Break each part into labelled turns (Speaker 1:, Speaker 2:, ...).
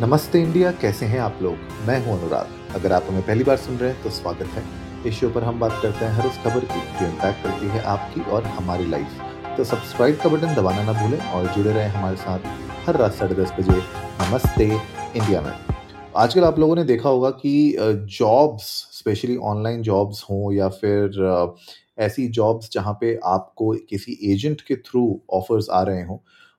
Speaker 1: नमस्ते इंडिया, कैसे हैं आप लोग? मैं हूँ अनुराग। अगर आप हमें पहली बार सुन रहे हैं तो स्वागत है। इस शो पर हम बात करते हैं हर उस खबर की, जो इम्पैक्ट करती है आपकी और हमारी लाइफ तो सब्सक्राइब का बटन दबाना ना भूलें और जुड़े रहें हमारे साथ हर रात साढ़े दस बजे नमस्ते इंडिया में। आजकल आप लोगों ने देखा होगा कि जॉब्स स्पेशली ऑनलाइन जॉब्स हों या फिर ऐसी जॉब्स जहाँ पे आपको किसी एजेंट के थ्रू ऑफर्स आ रहे हों,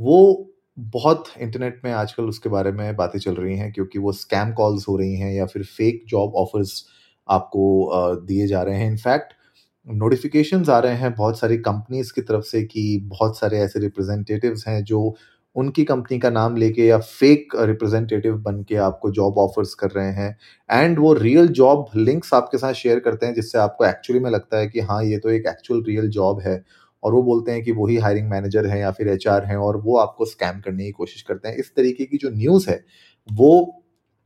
Speaker 1: वो बहुत इंटरनेट में आजकल उसके बारे में बातें चल रही हैं, क्योंकि वो स्कैम कॉल्स हो रही हैं या फिर फेक जॉब ऑफर्स आपको दिए जा रहे हैं। इनफैक्ट नोटिफिकेशंस आ रहे हैं बहुत सारी कंपनीज़ की तरफ़ से कि बहुत सारे ऐसे रिप्रेजेंटेटिव्स हैं जो उनकी कंपनी का नाम लेके या फेक रिप्रेजेंटेटिव बन के आपको जॉब ऑफर्स कर रहे हैं। एंड वो रियल जॉब लिंक्स आपके साथ शेयर करते हैं, जिससे आपको एक्चुअली में लगता है कि हाँ ये तो एक एक्चुअल रियल जॉब है। और वो बोलते हैं कि वही हायरिंग मैनेजर हैं या फिर एचआर हैं और वो आपको स्कैम करने की कोशिश करते हैं। इस तरीके की जो न्यूज़ है वो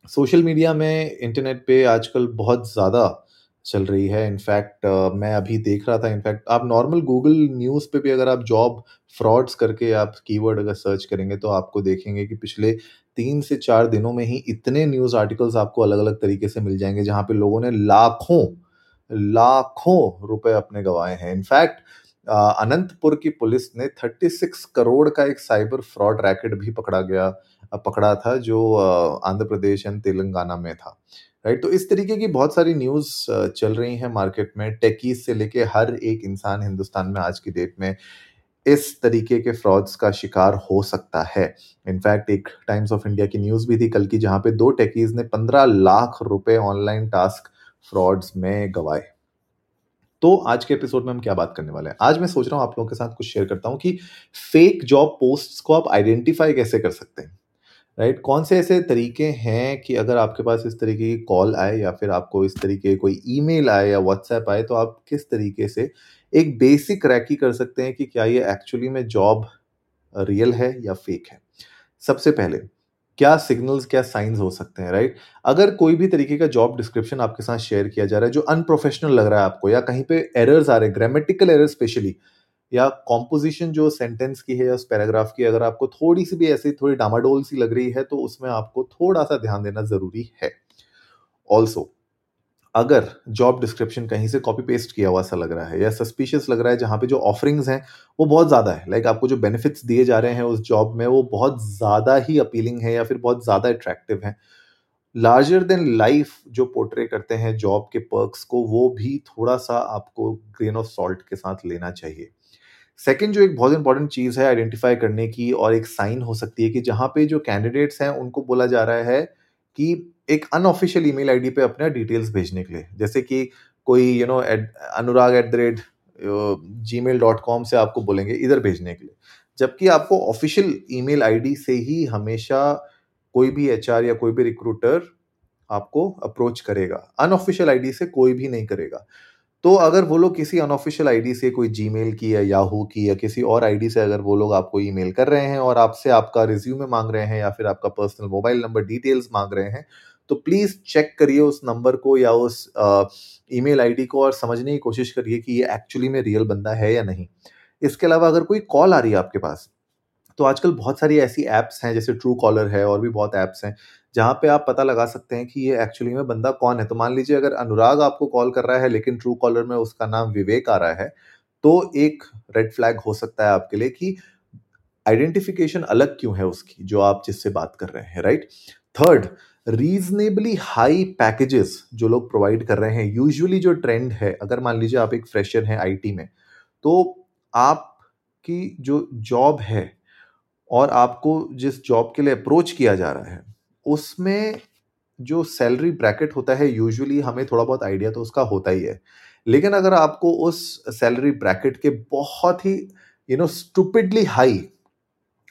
Speaker 1: सोशल मीडिया में इंटरनेट पे आजकल बहुत ज़्यादा चल रही है। इनफैक्ट uh, मैं अभी देख रहा था इनफैक्ट आप नॉर्मल गूगल न्यूज़ पे भी अगर आप जॉब फ्रॉड्स करके आप कीवर्ड अगर सर्च करेंगे तो आपको देखेंगे कि पिछले तीन से चार दिनों में ही इतने न्यूज़ आर्टिकल्स आपको अलग अलग तरीके से मिल जाएँगे जहाँ पे लोगों ने लाखों लाखों रुपए अपने गंवाए हैं। इनफैक्ट अनंतपुर की पुलिस ने 36 करोड़ का एक साइबर फ्रॉड रैकेट भी पकड़ा गया पकड़ा था जो आंध्र प्रदेश एंड तेलंगाना में था। राइट तो इस तरीके की बहुत सारी न्यूज़ चल रही हैं मार्केट में, टेकीज से लेके हर एक इंसान हिंदुस्तान में आज की डेट में इस तरीके के फ्रॉड्स का शिकार हो सकता है। इनफैक्ट एक टाइम्स ऑफ़ इंडिया की न्यूज़ भी थी कल की, जहाँ पे दो टेकीज ने पंद्रह लाख रुपए ऑनलाइन टास्क फ्रॉड्स में गवाए। तो आज के एपिसोड में हम क्या बात करने वाले हैं? आज मैं सोच रहा हूँ आप लोगों के साथ कुछ शेयर करता हूँ कि फेक जॉब पोस्ट्स को आप आइडेंटिफाई कैसे कर सकते हैं? Right right? कौन से ऐसे तरीके हैं कि अगर आपके पास इस तरीके की कॉल आए या फिर आपको इस तरीके की कोई ईमेल आए या व्हाट्सएप आए तो आप किस तरीके से एक बेसिक रैकी कर सकते हैं कि क्या ये एक्चुअली में जॉब रियल है या फेक है? सबसे पहले क्या सिग्नल्स क्या साइंस हो सकते हैं राइट अगर कोई भी तरीके का जॉब डिस्क्रिप्शन आपके साथ शेयर किया जा रहा है, जो अनप्रोफेशनल लग रहा है आपको, या कहीं पे एरर्स आ रहे हैं ग्रामेटिकल एरर स्पेशली या कॉम्पोजिशन जो सेंटेंस की है या उस पैराग्राफ की, अगर आपको थोड़ी सी भी ऐसी थोड़ी डामाडोल सी लग रही है तो उसमें आपको थोड़ा सा ध्यान देना ज़रूरी है। ऑल्सो अगर जॉब डिस्क्रिप्शन कहीं से कॉपी पेस्ट किया हुआ सा लग रहा है या सस्पिशियस लग रहा है जहाँ पे जो ऑफरिंग्स हैं, वो बहुत ज़्यादा है। लाइक like आपको जो बेनिफिट्स दिए जा रहे हैं उस जॉब में, वो बहुत ज़्यादा ही अपीलिंग है या फिर बहुत ज़्यादा अट्रैक्टिव है। लार्जर देन लाइफ जो पोर्ट्रे करते हैं जॉब के पर्क्स को, वो भी थोड़ा सा आपको ग्रेन ऑफ़ सॉल्ट के साथ लेना चाहिए। सेकेंड जो एक बहुत इंपॉर्टेंट चीज़ है आइडेंटिफाई करने की और एक साइन हो सकती है कि जहाँ पे जो कैंडिडेट्स हैं, उनको बोला जा रहा है कि एक अनऑफिशियल ईमेल आईडी पे अपना डिटेल्स भेजने के लिए। जैसे कि कोई you know at Anurag at the rate gmail dot com से आपको बोलेंगे इधर भेजने के लिए। जबकि आपको ऑफिशियल ईमेल आईडी से ही हमेशा कोई भी एचआर या कोई भी रिक्रूटर आपको अप्रोच करेगा। अनऑफिशियल आईडी से कोई भी नहीं करेगा। तो अगर वो लोग किसी अनऑफिशियल आईडी से कोई जीमेल की या याहू की या किसी और आईडी से अगर वो लोग आपको ईमेल कर रहे हैं और आपसे आपका रिज्यूमे मांग रहे हैं या फिर आपका पर्सनल मोबाइल नंबर डिटेल्स मांग रहे हैं तो प्लीज़ चेक करिए उस नंबर को या उस ईमेल आईडी को और समझने की कोशिश करिए कि ये एक्चुअली में रियल बंदा है या नहीं। इसके अलावा अगर कोई कॉल आ रही है आपके पास तो आजकल बहुत सारी ऐसी ऐप्स हैं जैसे ट्रू कॉलर है, और भी बहुत ऐप्स हैं, जहाँ पे आप पता लगा सकते हैं कि ये एक्चुअली में बंदा कौन है। तो मान लीजिए अगर अनुराग आपको कॉल कर रहा है, लेकिन ट्रू कॉलर में उसका नाम विवेक आ रहा है तो एक रेड फ्लैग हो सकता है आपके लिए कि आइडेंटिफिकेशन अलग क्यों है उसकी, जो आप जिससे बात कर रहे हैं right third reasonably high packages जो लोग प्रोवाइड कर रहे हैं यूजुअली जो ट्रेंड है, अगर मान लीजिए आप एक फ्रेशर हैं आईटी में तो आपकी जो जॉब है और आपको जिस जॉब के लिए अप्रोच किया जा रहा है, उसमें जो सैलरी ब्रैकेट होता है यूजुअली हमें थोड़ा बहुत आइडिया तो उसका होता ही है। लेकिन अगर आपको उस सैलरी ब्रैकेट के बहुत ही यू नो स्टूपिडली हाई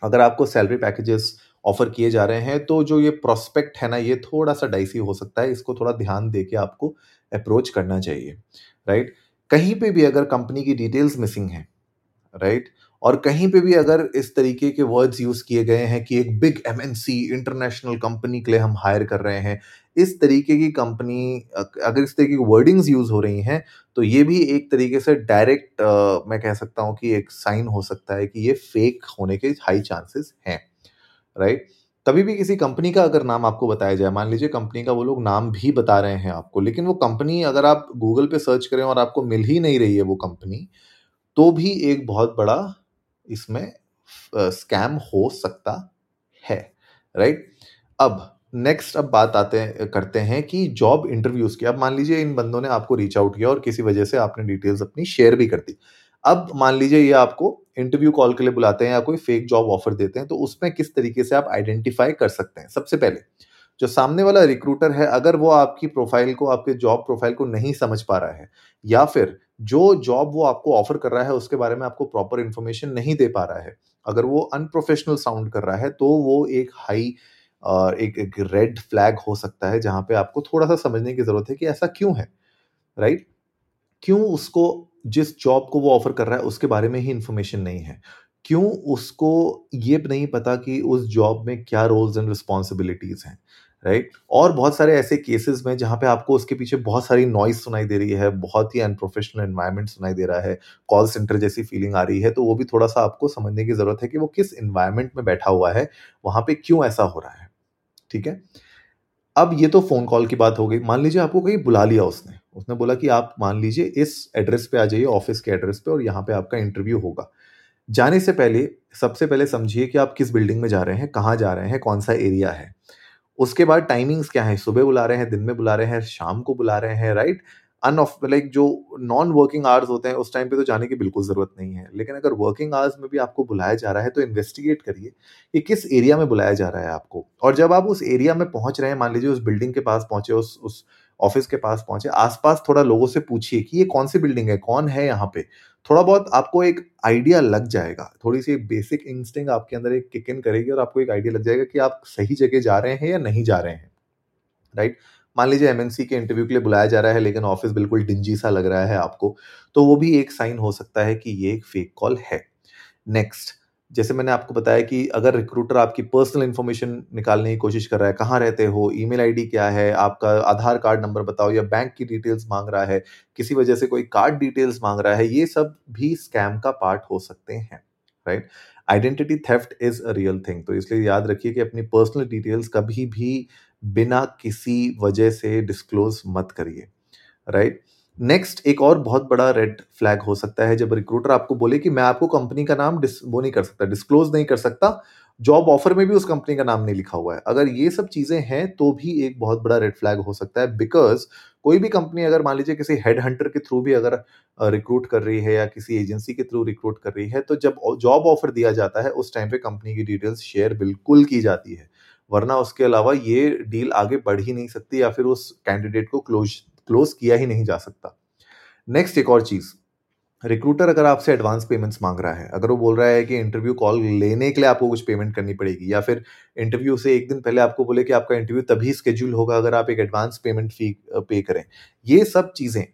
Speaker 1: अगर आपको सैलरी पैकेजेस ऑफ़र किए जा रहे हैं तो जो ये प्रोस्पेक्ट है ना, ये थोड़ा सा डाइसी हो सकता है, इसको थोड़ा ध्यान दे के आपको अप्रोच करना चाहिए राइट कहीं पे भी अगर कंपनी की डिटेल्स मिसिंग है राइट और कहीं पे भी अगर इस तरीके के वर्ड्स यूज़ किए गए हैं कि एक बिग एमएनसी इंटरनेशनल कंपनी के लिए हम हायर कर रहे हैं, इस तरीके की कंपनी अगर इस तरीके की वर्डिंग्स यूज़ हो रही हैं तो ये भी एक तरीके से डायरेक्ट मैं कह सकता हूँ कि एक साइन हो सकता है कि ये फेक होने के हाई चांसेस हैं। राइट कभी भी किसी कंपनी का अगर नाम आपको बताया जाए, मान लीजिए कंपनी का वो लोग नाम भी बता रहे हैं आपको, लेकिन वो कंपनी अगर आप गूगल पे सर्च करें और आपको मिल ही नहीं रही है वो कंपनी तो भी एक बहुत बड़ा इसमें स्कैम हो सकता है राइट अब नेक्स्ट अब बात आते, करते हैं कि जॉब इंटरव्यूज़ की। अब मान लीजिए इन बंदों ने आपको रीच आउट किया और किसी वजह से आपने डिटेल्स अपनी शेयर भी कर दी। अब मान लीजिए ये आपको इंटरव्यू कॉल के लिए बुलाते हैं या कोई फेक जॉब ऑफ़र देते हैं तो उसमें किस तरीके से आप आइडेंटिफाई कर सकते हैं? सबसे पहले जो सामने वाला रिक्रूटर है अगर वो आपकी प्रोफ़ाइल को आपके जॉब प्रोफ़ाइल को नहीं समझ पा रहा है या फिर जो जॉब वो आपको ऑफ़र कर रहा है उसके बारे में आपको प्रॉपर इन्फॉर्मेशन नहीं दे पा रहा है अगर वो अनप्रोफेशनल साउंड कर रहा है तो वो एक हाई एक, रेड फ्लैग हो सकता है जहाँ पे आपको थोड़ा सा समझने की ज़रूरत है कि ऐसा क्यों है राइट क्यों उसको जिस जॉब को वो ऑफ़र कर रहा है, उसके बारे में ही इंफॉर्मेशन नहीं है। क्यों उसको ये नहीं पता कि उस जॉब में क्या रोल्स एंड रिस्पॉन्सिबिलिटीज हैं राइट right? और बहुत सारे ऐसे केसेस में जहाँ पे आपको उसके पीछे बहुत सारी नॉइस सुनाई दे रही है, बहुत ही अनप्रोफेशनल एनवायरनमेंट सुनाई दे रहा है कॉल सेंटर जैसी फीलिंग आ रही है तो वो भी थोड़ा सा आपको समझने की ज़रूरत है कि वो किस इन्वायरमेंट में बैठा हुआ है, वहाँ पे क्यों ऐसा हो रहा है, ठीक है? अब ये तो फ़ोन कॉल की बात हो गई। मान लीजिए आपको कहीं बुला लिया उसने उसने बोला कि आप मान लीजिए इस एड्रेस पे आ जाइए, ऑफ़िस के एड्रेस पे, और यहाँ पे आपका इंटरव्यू होगा। जाने से पहले, सबसे पहले समझिए कि आप किस बिल्डिंग में जा रहे हैं, कहाँ जा रहे हैं, कौन सा एरिया है। उसके बाद टाइमिंग्स क्या है? सुबह बुला रहे हैं, दिन में बुला रहे हैं, शाम को बुला रहे हैं, राइट? अनऑफ लाइक जो नॉन वर्किंग आवर्स होते हैं, उस टाइम पे तो जाने की बिल्कुल ज़रूरत नहीं है। लेकिन अगर वर्किंग आवर्स में भी आपको बुलाया जा रहा है तो इन्वेस्टिगेट करिए कि किस एरिया में बुलाया जा रहा है आपको। और जब आप उस एरिया में पहुँच रहे हैं, मान लीजिए उस बिल्डिंग के पास पहुँचे, उस उस ऑफ़िस के पास पहुँचे, आसपास थोड़ा लोगों से पूछिए कि ये कौन सी बिल्डिंग है, कौन है यहाँ पे? थोड़ा बहुत आपको एक आइडिया लग जाएगा। थोड़ी सी बेसिक इंस्टिंग आपके अंदर एक किक इन करेगी और आपको एक आइडिया लग जाएगा कि आप सही जगह जा रहे हैं या नहीं जा रहे हैं। राइट मान लीजिए एमएनसी के इंटरव्यू के लिए बुलाया जा रहा है, लेकिन ऑफ़िस बिल्कुल डिंजी सा लग रहा है आपको तो वो भी एक साइन हो सकता है कि ये एक फेक कॉल है। नेक्स्ट जैसे मैंने आपको बताया कि अगर रिक्रूटर आपकी पर्सनल इन्फॉर्मेशन निकालने की कोशिश कर रहा है, कहाँ रहते हो ईमेल आईडी क्या है, आपका आधार कार्ड नंबर बताओ या बैंक की डिटेल्स मांग रहा है, किसी वजह से कोई कार्ड डिटेल्स मांग रहा है, ये सब भी स्कैम का पार्ट हो सकते हैं right identity theft is a real thing तो इसलिए याद रखिए कि अपनी पर्सनल डिटेल्स कभी भी बिना किसी वजह से डिस्क्लोज मत करिए राइट नेक्स्ट एक और बहुत बड़ा रेड फ्लैग हो सकता है जब रिक्रूटर आपको बोले कि मैं आपको कंपनी का नाम वो नहीं कर सकता डिस्क्लोज नहीं कर सकता। जॉब ऑफ़र में भी उस कंपनी का नाम नहीं लिखा हुआ है। अगर ये सब चीज़ें हैं तो भी एक बहुत बड़ा रेड फ्लैग हो सकता है बिकॉज़ कोई भी कंपनी अगर मान लीजिए किसी हेड हंटर के थ्रू भी अगर रिक्रूट कर रही है या किसी एजेंसी के थ्रू रिक्रूट कर रही है तो जब जॉब ऑफ़र दिया जाता है, उस टाइम पे कंपनी की डिटेल्स शेयर बिल्कुल की जाती है। वरना उसके अलावा ये डील आगे बढ़ ही नहीं सकती या फिर उस कैंडिडेट को क्लोज क्लोज किया ही नहीं जा सकता। नेक्स्ट एक और चीज़। रिक्रूटर अगर आपसे एडवांस पेमेंट्स मांग रहा है, अगर वो बोल रहा है कि इंटरव्यू कॉल लेने के लिए आपको कुछ पेमेंट करनी पड़ेगी, या फिर इंटरव्यू से एक दिन पहले आपको बोले कि आपका इंटरव्यू तभी स्केड्यूल होगा अगर आप एक एडवांस पेमेंट फ़ी पे करें। ये सब चीज़ें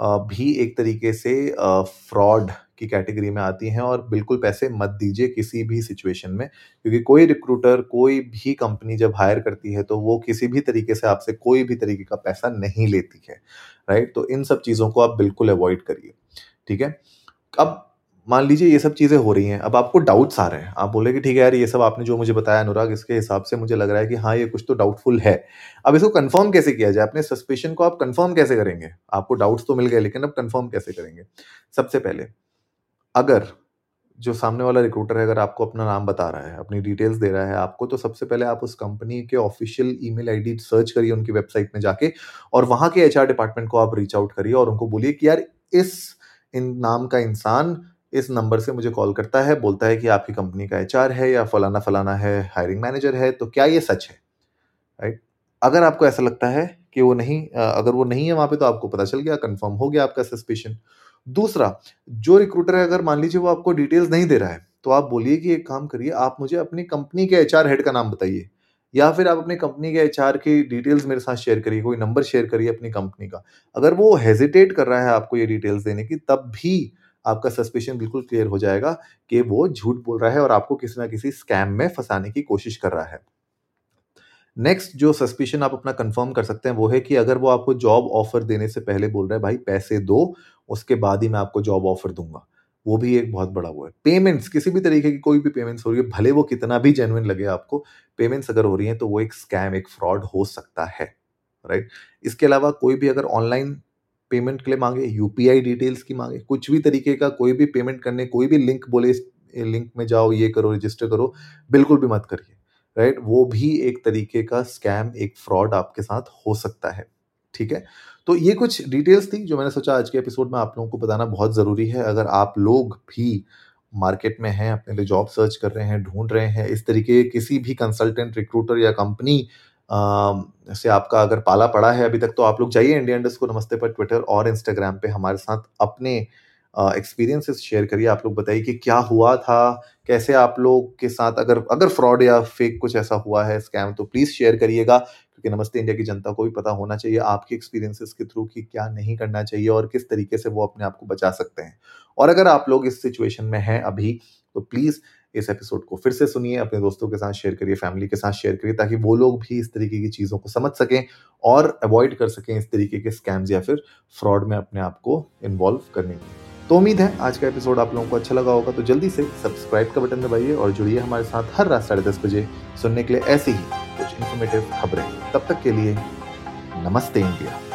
Speaker 1: भी एक तरीके से फ्रॉड की कैटेगरी में आती हैं और बिल्कुल पैसे मत दीजिए किसी भी सिचुएशन में, क्योंकि कोई रिक्रूटर, कोई भी कंपनी जब हायर करती है तो वो किसी भी तरीके से आपसे कोई भी तरीके का पैसा नहीं लेती है, राइट? तो इन सब चीज़ों को आप बिल्कुल अवॉइड करिए, ठीक है? अब मान लीजिए ये सब चीज़ें हो रही हैं, अब आपको डाउट्स आ रहे हैं। आप बोले कि ठीक है यार, ये सब आपने जो मुझे बताया अनुराग, इसके हिसाब से मुझे लग रहा है कि हाँ ये कुछ तो डाउटफुल है। अब इसको कंफर्म कैसे किया जाए? अपने सस्पेशन को आप कंफर्म कैसे करेंगे? आपको डाउट्स तो मिल गए, लेकिन अब कंफर्म कैसे करेंगे? सबसे पहले, अगर जो सामने वाला रिक्रूटर है, अगर आपको अपना नाम बता रहा है, अपनी डिटेल्स दे रहा है, आपको तो सबसे पहले आप उस कंपनी के ऑफिशियल ईमेल आईडी सर्च करिए उनकी वेबसाइट में जाके, और वहाँ के एचआर डिपार्टमेंट को आप रीच आउट करिए और उनको बोलिए कि यार, इस इन नाम का इंसान इस नंबर से मुझे कॉल करता है, बोलता है कि आपकी कंपनी का एचआर है या फलाना फलाना है, हायरिंग मैनेजर है तो क्या ये सच है? राइट अगर आपको ऐसा लगता है कि वो नहीं अगर वो नहीं है वहाँ पे तो आपको पता चल गया कंफर्म हो गया आपका सस्पेशन दूसरा, जो रिक्रूटर है, अगर मान लीजिए वो आपको डिटेल्स नहीं दे रहा है तो आप बोलिए कि एक काम करिए, आप मुझे अपनी कंपनी के एचआर हेड का नाम बताइए, या फिर आप अपनी कंपनी के एचआर की डिटेल्स मेरे साथ शेयर करिए, कोई नंबर शेयर करिए अपनी कंपनी का। अगर वो हेजिटेट कर रहा है आपको ये डिटेल्स देने की, तब भी आपका सस्पेशन बिल्कुल क्लियर हो जाएगा कि वो झूठ बोल रहा है और आपको किसी ना किसी स्कैम में फंसाने की कोशिश कर रहा है। नेक्स्ट जो सस्पिशन आप अपना कंफर्म कर सकते हैं वो है कि अगर वो आपको जॉब ऑफ़र देने से पहले बोल रहा है, भाई, पैसे दो, उसके बाद ही मैं आपको जॉब ऑफ़र दूँगा। वो भी एक बहुत बड़ा वो है। पेमेंट्स किसी भी तरीके की कोई भी पेमेंट्स हो रही है, भले वो कितना भी जेनुइन लगे आपको पेमेंट्स अगर हो रही हैं तो वो एक स्कैम एक फ्रॉड हो सकता है राइट इसके अलावा कोई भी अगर ऑनलाइन पेमेंट के लिए मांगे यूपीआई डिटेल्स की मांगे, कुछ भी तरीके का कोई भी पेमेंट करने, कोई भी लिंक बोले लिंक में जाओ, ये करो रजिस्टर करो, बिल्कुल भी मत करिए राइट वो भी एक तरीके का स्कैम एक फ्रॉड आपके साथ हो सकता है, ठीक है? तो ये कुछ डिटेल्स थी जो मैंने सोचा आज के एपिसोड में आप लोगों को बताना बहुत ज़रूरी है। अगर आप लोग भी मार्केट में हैं, अपने लिए जॉब सर्च कर रहे हैं, ढूंढ रहे हैं, इस तरीके किसी भी कंसल्टेंट रिक्रूटर या कंपनी से आपका अगर पाला पड़ा है अभी तक तो आप लोग जाइए इंडिया इंडस्ट को नमस्ते पर ट्विटर और इंस्टाग्राम पे हमारे साथ अपने एक्सपीरियंसेस शेयर करिए। आप लोग बताइए कि क्या हुआ था, कैसे आप लोग के साथ अगर अगर फ्रॉड या फेक कुछ ऐसा हुआ है स्कैम तो प्लीज़ शेयर करिएगा। क्योंकि नमस्ते इंडिया की जनता को भी पता होना चाहिए आपके एक्सपीरियंसेस के थ्रू कि क्या नहीं करना चाहिए और किस तरीके से वो अपने आप को बचा सकते हैं। और अगर आप लोग इस सिचुएशन में हैं अभी तो प्लीज़ इस एपिसोड को फिर से सुनिए, अपने दोस्तों के साथ शेयर करिए फैमिली के साथ शेयर करिए, ताकि वो लोग भी इस तरीके की चीज़ों को समझ सकें और अवॉइड कर सकें इस तरीके के स्कैम्स या फिर फ्रॉड में अपने आप को इन्वॉल्व करने की तो उम्मीद है आज का एपिसोड आप लोगों को अच्छा लगा होगा तो जल्दी से सब्सक्राइब का बटन दबाइए और जुड़िए हमारे साथ हर रात साढ़े दस बजे सुनने के लिए ऐसी ही कुछ इन्फॉर्मेटिव खबरें। तब तक के लिए नमस्ते इंडिया।